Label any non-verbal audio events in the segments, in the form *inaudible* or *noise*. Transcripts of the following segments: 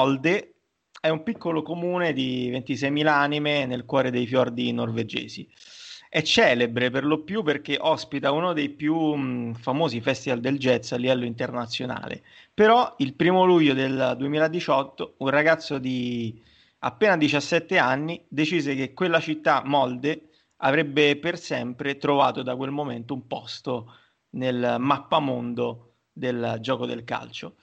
Molde è un piccolo comune di 26.000 anime nel cuore dei fiordi norvegesi. È celebre per lo più perché ospita uno dei più mh, famosi festival del jazz a livello internazionale. Però il primo luglio del 2018 un ragazzo di appena 17 anni decise che quella città, Molde, avrebbe per sempre trovato da quel momento un posto nel mappamondo del gioco del calcio.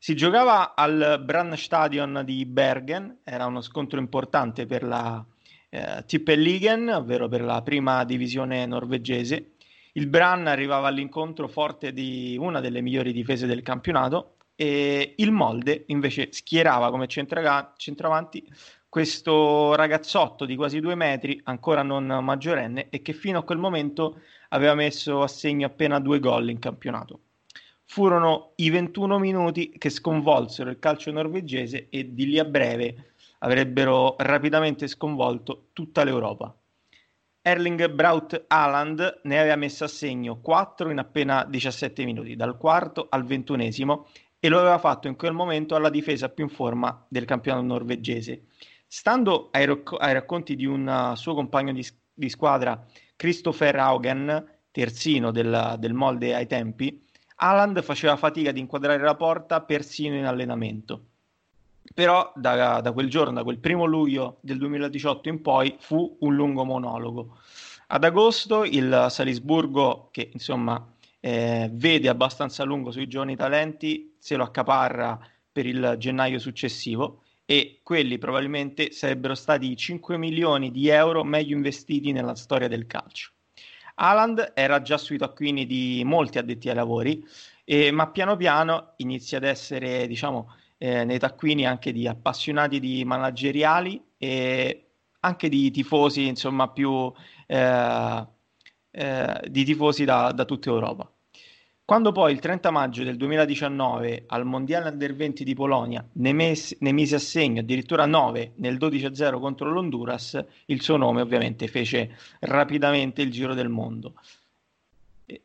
Si giocava al Brandstadion di Bergen, era uno scontro importante per la eh, Tippeligen, ovvero per la prima divisione norvegese. Il Brann arrivava all'incontro forte di una delle migliori difese del campionato e il Molde invece schierava come centra- centravanti questo ragazzotto di quasi due metri, ancora non maggiorenne, e che fino a quel momento aveva messo a segno appena due gol in campionato furono i 21 minuti che sconvolsero il calcio norvegese e di lì a breve avrebbero rapidamente sconvolto tutta l'Europa. Erling Braut Haaland ne aveva messo a segno 4 in appena 17 minuti, dal quarto al ventunesimo, e lo aveva fatto in quel momento alla difesa più in forma del campionato norvegese. Stando ai, racc- ai racconti di un uh, suo compagno di, di, squadra, Christopher Haugen, terzino del, del Molde ai tempi, Haaland faceva fatica ad inquadrare la porta persino in allenamento. Però da, da, quel giorno, da quel primo luglio del 2018 in poi, fu un lungo monologo. Ad agosto il Salisburgo, che insomma eh, vede abbastanza lungo sui giovani talenti, se lo accaparra per il gennaio successivo e quelli probabilmente sarebbero stati i 5 milioni di euro meglio investiti nella storia del calcio. Haaland era già sui taccuini di molti addetti ai lavori, eh, ma piano piano inizia ad essere, diciamo, eh, nei taccuini anche di appassionati di manageriali e anche di tifosi, insomma, più eh, eh di tifosi da, da tutta Europa. Quando poi il 30 maggio del 2019 al Mondiale Under 20 di Polonia ne, mes- ne mise a segno addirittura 9 nel 12-0 contro l'Honduras, il suo nome ovviamente fece rapidamente il giro del mondo.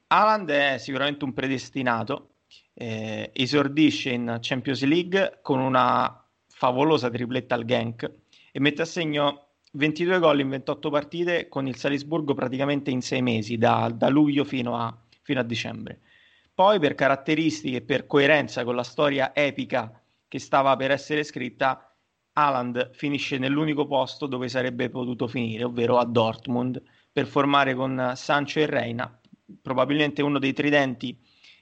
Haaland è sicuramente un predestinato, eh, esordisce in Champions League con una favolosa tripletta al Genk e mette a segno 22 gol in 28 partite con il Salisburgo praticamente in 6 mesi, da, da luglio fino a, fino a dicembre. Poi per caratteristiche e per coerenza con la storia epica che stava per essere scritta, Haaland finisce nell'unico posto dove sarebbe potuto finire, ovvero a Dortmund, per formare con Sancho e Reina probabilmente uno dei tridenti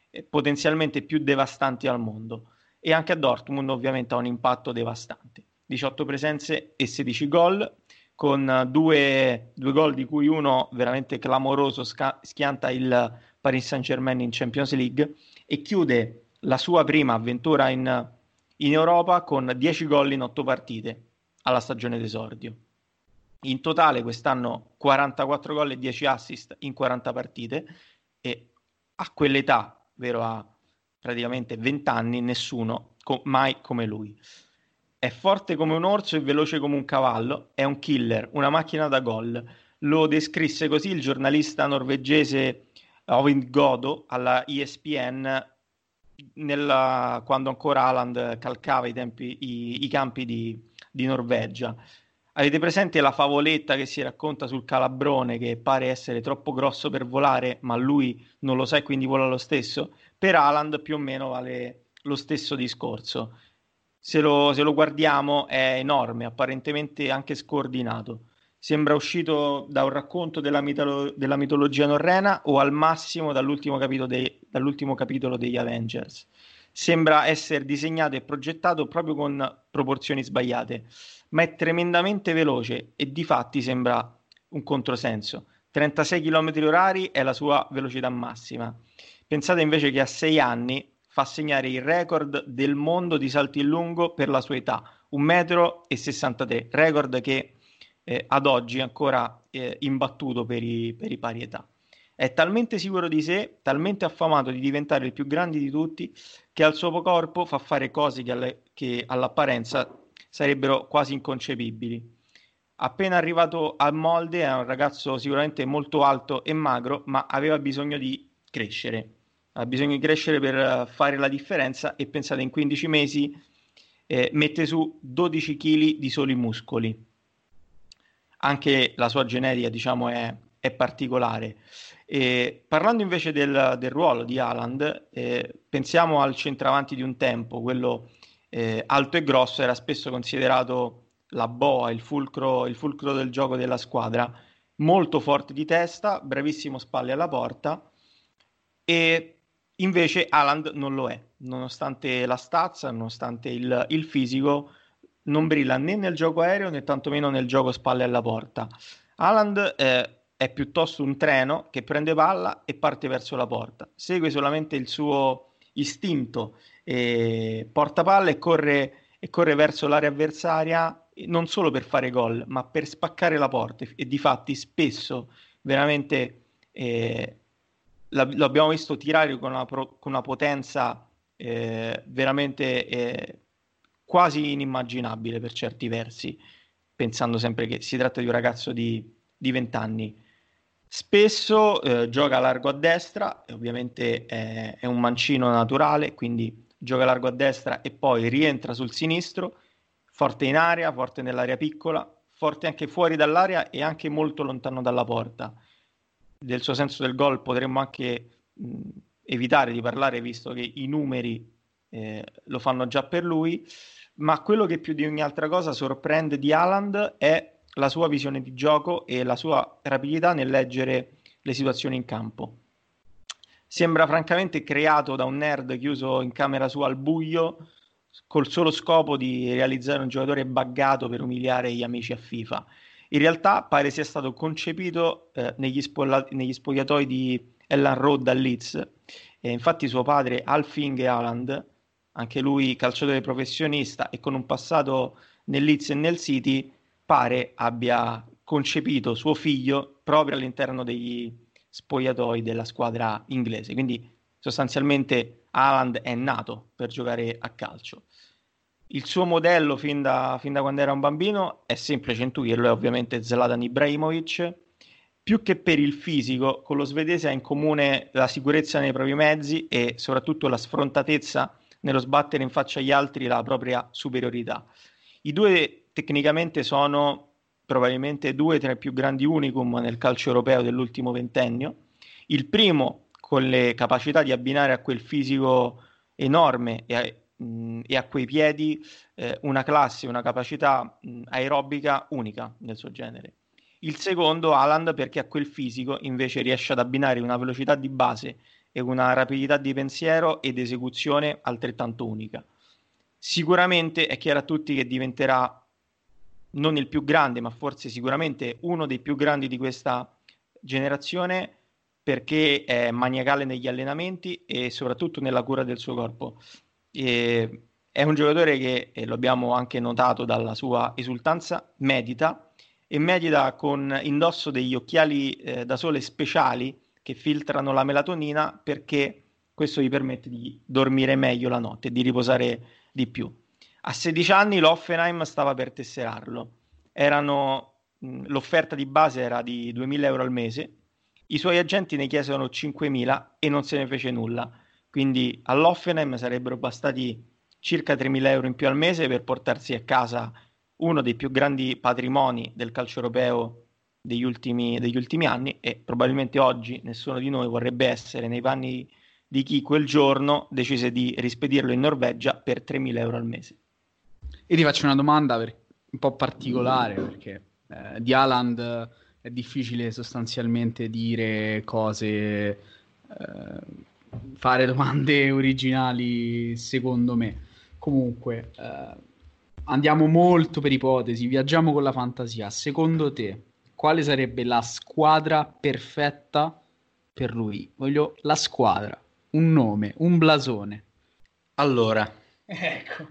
eh, potenzialmente più devastanti al mondo. E anche a Dortmund ovviamente ha un impatto devastante. 18 presenze e 16 gol, con due, due gol di cui uno veramente clamoroso sca- schianta il Paris Saint-Germain in Champions League e chiude la sua prima avventura in, in Europa con 10 gol in 8 partite alla stagione d'esordio. In totale quest'anno 44 gol e 10 assist in 40 partite e a quell'età, vero a praticamente 20 anni, nessuno co- mai come lui. È forte come un orso e veloce come un cavallo, è un killer, una macchina da gol. Lo descrisse così il giornalista norvegese Ovind Godo alla ESPN nella, quando ancora Haaland calcava i, tempi, i, i campi di, di, Norvegia. Avete presente la favoletta che si racconta sul calabrone che pare essere troppo grosso per volare, ma lui non lo sa e quindi vola lo stesso? Per Haaland più o meno vale lo stesso discorso. Se lo, se lo guardiamo è enorme, apparentemente anche scordinato sembra uscito da un racconto della, mitolo- della mitologia norrena o al massimo dall'ultimo capitolo, dei- dall'ultimo capitolo degli Avengers. sembra essere disegnato e progettato proprio con proporzioni sbagliate, ma è tremendamente veloce e di fatti sembra un controsenso. 36 km orari è la sua velocità massima. Pensate invece che a 6 anni fa segnare il record del mondo di salti in lungo per la sua età, 1,63 m, record che eh, ad oggi ancora eh, imbattuto per i, per i pari età. È talmente sicuro di sé, talmente affamato di diventare il più grande di tutti, che al suo corpo fa fare cose che, alle, che all'apparenza sarebbero quasi inconcepibili. Appena arrivato al molde è un ragazzo sicuramente molto alto e magro, ma aveva bisogno di crescere. Ha bisogno di crescere per fare la differenza e pensate in 15 mesi eh, mette su 12 kg di soli muscoli. Anche la sua genetica, diciamo, è, è particolare. E parlando invece del, del, ruolo di Haaland, eh, pensiamo al centravanti di un tempo, quello eh, alto e grosso, era spesso considerato la boa, il fulcro, il fulcro del gioco della squadra, molto forte di testa, bravissimo spalle alla porta e invece Haaland non lo è, nonostante la stazza, nonostante il, il fisico, non brilla né nel gioco aereo né tantomeno nel gioco spalle alla porta. Haaland eh, è piuttosto un treno che prende palla e parte verso la porta. Segue solamente il suo istinto, e porta palla e corre, e corre verso l'area avversaria non solo per fare gol, ma per spaccare la porta. E di fatti spesso veramente eh, lo abbiamo visto tirare con una, pro, con una potenza eh, veramente eh, quasi inimmaginabile per certi versi, pensando sempre che si tratta di un ragazzo di, di 20 anni. Spesso eh, gioca largo a destra, ovviamente è, è, un mancino naturale, quindi gioca largo a destra e poi rientra sul sinistro, forte in area, forte nell'area piccola, forte anche fuori dall'area e anche molto lontano dalla porta. Del suo senso del gol potremmo anche mh, evitare di parlare visto che i numeri eh, lo fanno già per lui, ma quello che più di ogni altra cosa sorprende di Haaland è la sua visione di gioco e la sua rapidità nel leggere le situazioni in campo. Sembra francamente creato da un nerd chiuso in camera sua al buio col solo scopo di realizzare un giocatore buggato per umiliare gli amici a FIFA. In realtà pare sia stato concepito eh, negli, spola- negli, spogliatoi di Ellen Road a Leeds. E infatti suo padre, Alfing Haaland, anche lui calciatore professionista e con un passato nel Leeds e nel City, pare abbia concepito suo figlio proprio all'interno degli spogliatoi della squadra inglese. Quindi sostanzialmente Haaland è nato per giocare a calcio. Il suo modello fin da, fin da quando era un bambino è semplice intuirlo, è ovviamente Zlatan Ibrahimovic. Più che per il fisico, con lo svedese ha in comune la sicurezza nei propri mezzi e soprattutto la sfrontatezza nello sbattere in faccia agli altri la propria superiorità. I due tecnicamente sono probabilmente due tra i più grandi unicum nel calcio europeo dell'ultimo ventennio. Il primo con le capacità di abbinare a quel fisico enorme e a, mh, e a quei piedi eh, una classe, una capacità mh, aerobica unica nel suo genere. Il secondo, Haaland, perché a quel fisico invece riesce ad abbinare una velocità di base e una rapidità di pensiero ed esecuzione altrettanto unica. Sicuramente è chiaro a tutti che diventerà non il più grande, ma forse sicuramente uno dei più grandi di questa generazione perché è maniacale negli allenamenti e soprattutto nella cura del suo corpo. E è un giocatore che, e lo abbiamo anche notato dalla sua esultanza, medita e medita con indosso degli occhiali eh, da sole speciali che filtrano la melatonina perché questo gli permette di dormire meglio la notte di riposare di più. A 16 anni l'Offenheim stava per tesserarlo. Erano, mh, l'offerta di base era di 2.000 euro al mese, i suoi agenti ne chiesero 5.000 e non se ne fece nulla. Quindi all'Offenheim sarebbero bastati circa 3.000 euro in più al mese per portarsi a casa uno dei più grandi patrimoni del calcio europeo degli ultimi, degli ultimi anni e probabilmente oggi nessuno di noi vorrebbe essere nei panni di chi quel giorno decise di rispedirlo in Norvegia per 3.000 euro al mese. Io ti faccio una domanda per, un po' particolare perché eh, di Haaland è difficile sostanzialmente dire cose eh, fare domande *laughs* originali secondo me. Comunque, eh, andiamo molto per ipotesi, viaggiamo con la fantasia. Secondo te, quale sarebbe la squadra perfetta per lui? Voglio la squadra, un nome, un blasone. Allora, ecco.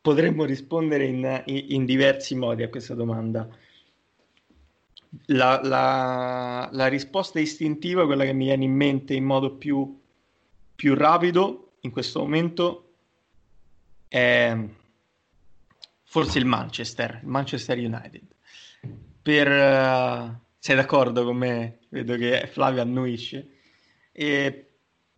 potremmo rispondere in, in, diversi modi a questa domanda. La, la, la, risposta istintiva, quella che mi viene in mente in modo più, più rapido in questo momento, è forse il Manchester, il Manchester United. Per, uh, sei d'accordo con me? Vedo che Flavio annuisce. E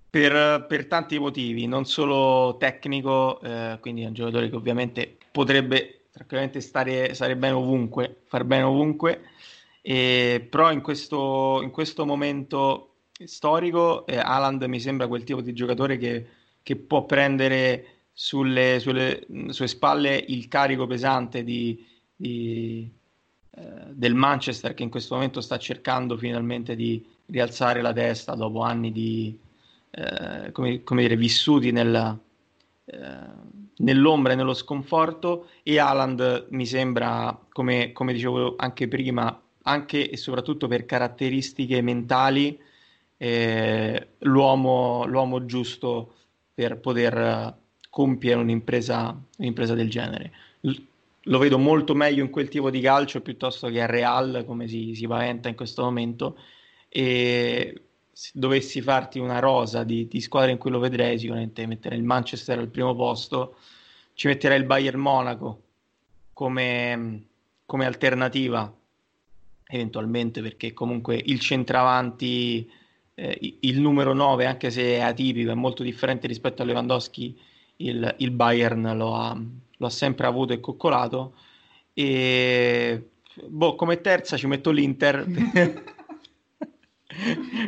per, per tanti motivi, non solo tecnico, eh, quindi è un giocatore che ovviamente potrebbe tranquillamente stare, stare bene ovunque, far bene ovunque, e, però in questo, in questo momento storico eh, Haaland mi sembra quel tipo di giocatore che, che può prendere sulle, sulle, sue spalle il carico pesante di, di, del Manchester che in questo momento sta cercando finalmente di rialzare la testa dopo anni di, eh, come, come, dire, vissuti nella, eh, nell'ombra e nello sconforto e Haaland mi sembra, come, come, dicevo anche prima, anche e soprattutto per caratteristiche mentali, eh, l'uomo, l'uomo giusto per poter compiere un'impresa, un'impresa del genere. Lo vedo molto meglio in quel tipo di calcio piuttosto che a Real, come si, si paventa in questo momento. E se dovessi farti una rosa di, di squadre in cui lo vedrei, sicuramente metterei il Manchester al primo posto, ci metterei il Bayern Monaco come, come alternativa, eventualmente perché comunque il centravanti, eh, il numero 9, anche se è atipico, è molto differente rispetto a Lewandowski il, il Bayern lo ha, lo ha, sempre avuto e coccolato. E boh, come terza ci metto l'Inter. *laughs*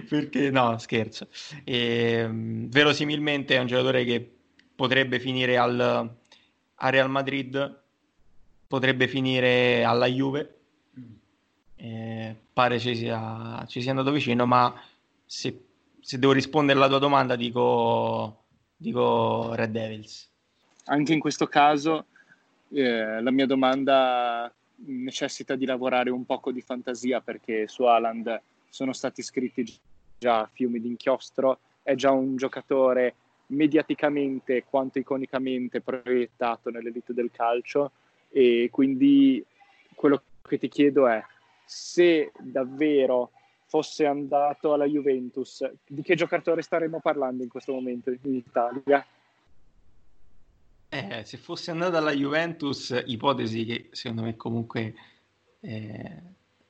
perché no, scherzo. E, verosimilmente è un giocatore che potrebbe finire al, a Real Madrid, potrebbe finire alla Juve. E pare ci sia, ci sia andato vicino, ma se, se devo rispondere alla tua domanda dico dico Red Devils. Anche in questo caso eh, la mia domanda necessita di lavorare un poco di fantasia perché su Alan sono stati scritti già fiumi d'inchiostro, è già un giocatore mediaticamente quanto iconicamente proiettato nell'elite del calcio e quindi quello che ti chiedo è se davvero fosse andato alla Juventus, di che giocatore staremmo parlando in questo momento in Italia? Eh, se fosse andato alla Juventus, ipotesi che secondo me comunque eh,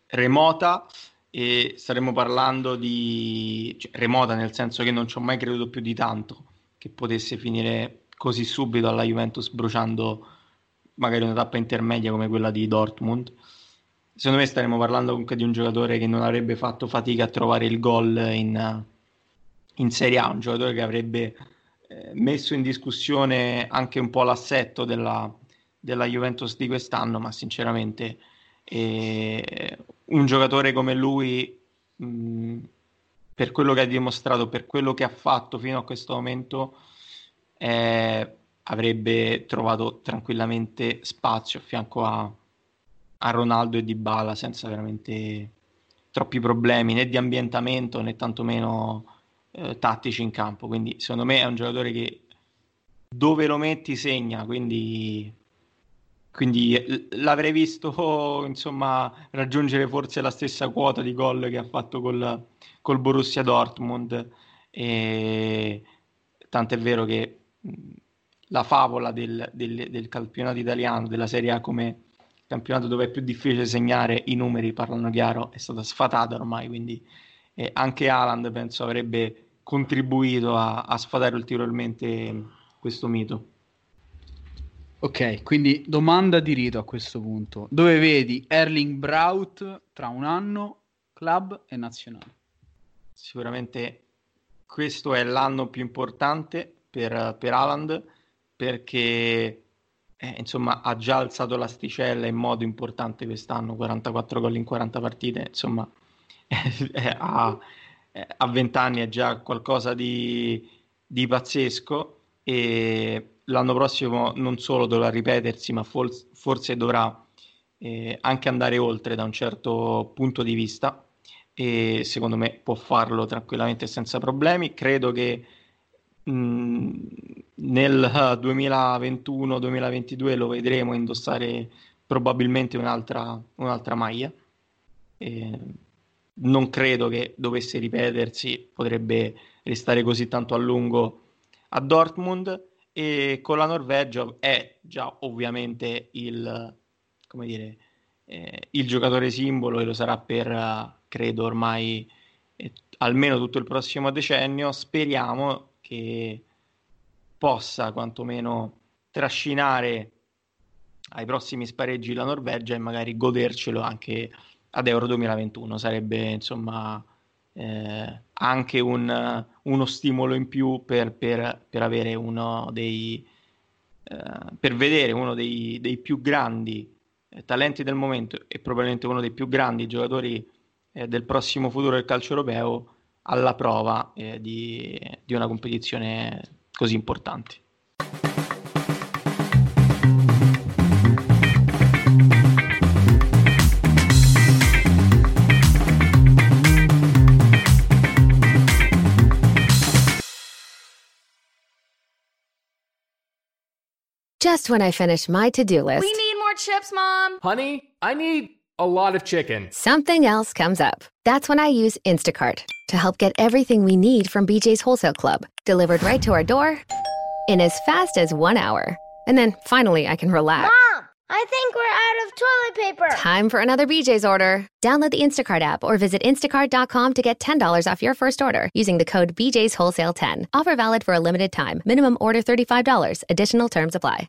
remota, e staremmo parlando di cioè, remota nel senso che non ci ho mai creduto più di tanto che potesse finire così subito alla Juventus bruciando magari una tappa intermedia come quella di Dortmund. Secondo me staremo parlando comunque di un giocatore che non avrebbe fatto fatica a trovare il gol in, in Serie A, un giocatore che avrebbe messo in discussione anche un po' l'assetto della, della Juventus di quest'anno, ma sinceramente eh, un giocatore come lui, mh, per quello che ha dimostrato, per quello che ha fatto fino a questo momento, eh, avrebbe trovato tranquillamente spazio a fianco a a Ronaldo e Di Bala senza veramente troppi problemi né di ambientamento né tantomeno eh, tattici in campo. Quindi secondo me è un giocatore che dove lo metti segna, quindi, quindi l'avrei visto *laughs* insomma raggiungere forse la stessa quota di gol che ha fatto col, col Borussia Dortmund. E tant'è vero che la favola del, del, del campionato italiano, della Serie A come campionato dove è più difficile segnare, i numeri parlano chiaro, è stata sfatata ormai, quindi eh, anche Haaland penso avrebbe contribuito a, a sfatare ulteriormente questo mito. Ok, quindi domanda di rito a questo punto. Dove vedi Erling Braut tra un anno, club e nazionale? Sicuramente questo è l'anno più importante per, per Haaland perché eh, insomma, ha già alzato l'asticella in modo importante quest'anno, 44 gol in 40 partite, insomma, *laughs* eh, a 20 anni è già qualcosa di, di pazzesco e l'anno prossimo non solo dovrà ripetersi, ma for- forse dovrà eh, anche andare oltre da un certo punto di vista e secondo me può farlo tranquillamente senza problemi. Credo che mh, nel 2021-2022 lo vedremo indossare probabilmente un'altra, un'altra maglia. E non credo che dovesse ripetersi, potrebbe restare così tanto a lungo a Dortmund e con la Norvegia è già ovviamente il, dire, eh, il giocatore simbolo e lo sarà per, credo, ormai eh, almeno tutto il prossimo decennio. Speriamo che possa quantomeno trascinare ai prossimi spareggi la Norvegia e magari godercelo anche ad Euro 2021. Sarebbe insomma eh, anche un, uno stimolo in più per, per, per avere uno dei eh, per vedere uno dei, dei più grandi eh, talenti del momento e probabilmente uno dei più grandi giocatori eh, del prossimo futuro del calcio europeo alla prova eh, di, di una competizione così importante. Just when I finish my to-do list. We need more chips, Mom. Honey, I need a lot of chicken. Something else comes up. That's when I use Instacart to help get everything we need from BJ's Wholesale Club delivered right to our door in as fast as one hour. And then finally, I can relax. I think we're out of toilet paper. Time for another BJ's order. Download the Instacart app or visit instacart.com to get $10 off your first order using the code BJ's Wholesale 10. Offer valid for a limited time. Minimum order $35. Additional terms apply.